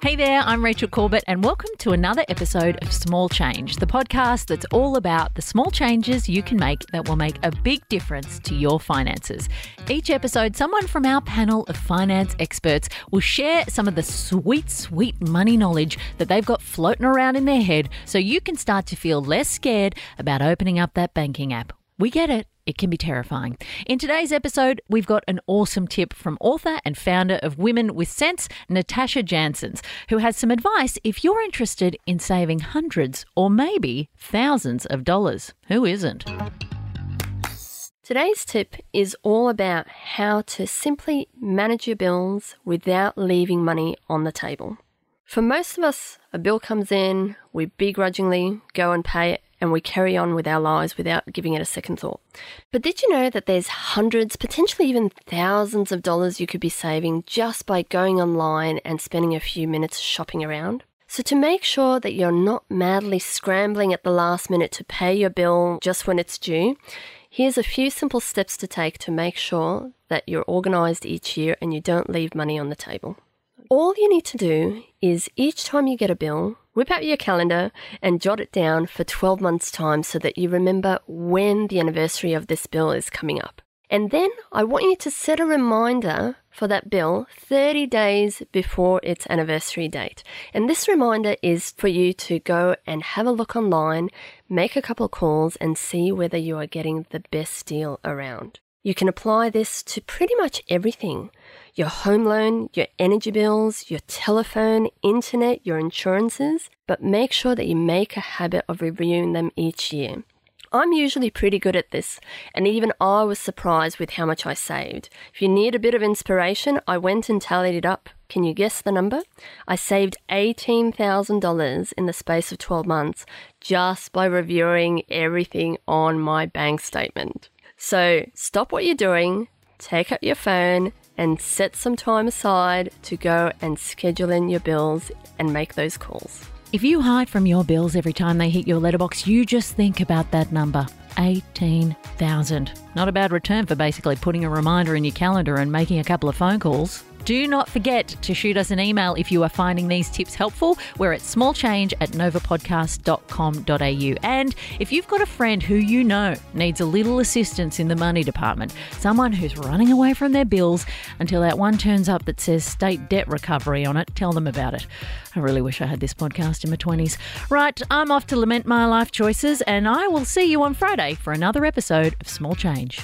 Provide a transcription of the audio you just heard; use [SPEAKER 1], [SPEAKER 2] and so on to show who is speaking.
[SPEAKER 1] Hey there, I'm Rachel Corbett, and welcome to another episode of Small Change, the podcast that's all about the small changes you can make that will make a big difference to your finances. Each episode, someone from our panel of finance experts will share some of the sweet, sweet money knowledge that they've got floating around in their head so you can start to feel less scared about opening up that banking app. We get it. It can be terrifying. In today's episode, we've got an awesome tip from author and founder of Women with Cents, Natasha Janssens, who has some advice if you're interested in saving hundreds or maybe thousands of dollars. Who isn't?
[SPEAKER 2] Today's tip is all about how to simply manage your bills without leaving money on the table. For most of us, a bill comes in, we begrudgingly go and pay it and we carry on with our lives without giving it a second thought. But did you know that there's hundreds, potentially even thousands of dollars you could be saving just by going online and spending a few minutes shopping around? So, to make sure that you're not madly scrambling at the last minute to pay your bill just when it's due, here's a few simple steps to take to make sure that you're organized each year and you don't leave money on the table. All you need to do is each time you get a bill, whip out your calendar and jot it down for 12 months' time so that you remember when the anniversary of this bill is coming up. And then I want you to set a reminder for that bill 30 days before its anniversary date. And this reminder is for you to go and have a look online, make a couple calls, and see whether you are getting the best deal around. You can apply this to pretty much everything your home loan, your energy bills, your telephone, internet, your insurances, but make sure that you make a habit of reviewing them each year. I'm usually pretty good at this, and even I was surprised with how much I saved. If you need a bit of inspiration, I went and tallied it up. Can you guess the number? I saved $18,000 in the space of 12 months just by reviewing everything on my bank statement. So stop what you're doing, take up your phone, and set some time aside to go and schedule in your bills and make those calls.
[SPEAKER 1] If you hide from your bills every time they hit your letterbox, you just think about that number 18,000. Not a bad return for basically putting a reminder in your calendar and making a couple of phone calls. Do not forget to shoot us an email if you are finding these tips helpful. We're at smallchange at novapodcast.com.au. And if you've got a friend who you know needs a little assistance in the money department, someone who's running away from their bills until that one turns up that says state debt recovery on it, tell them about it. I really wish I had this podcast in my 20s. Right, I'm off to lament my life choices, and I will see you on Friday for another episode of Small Change.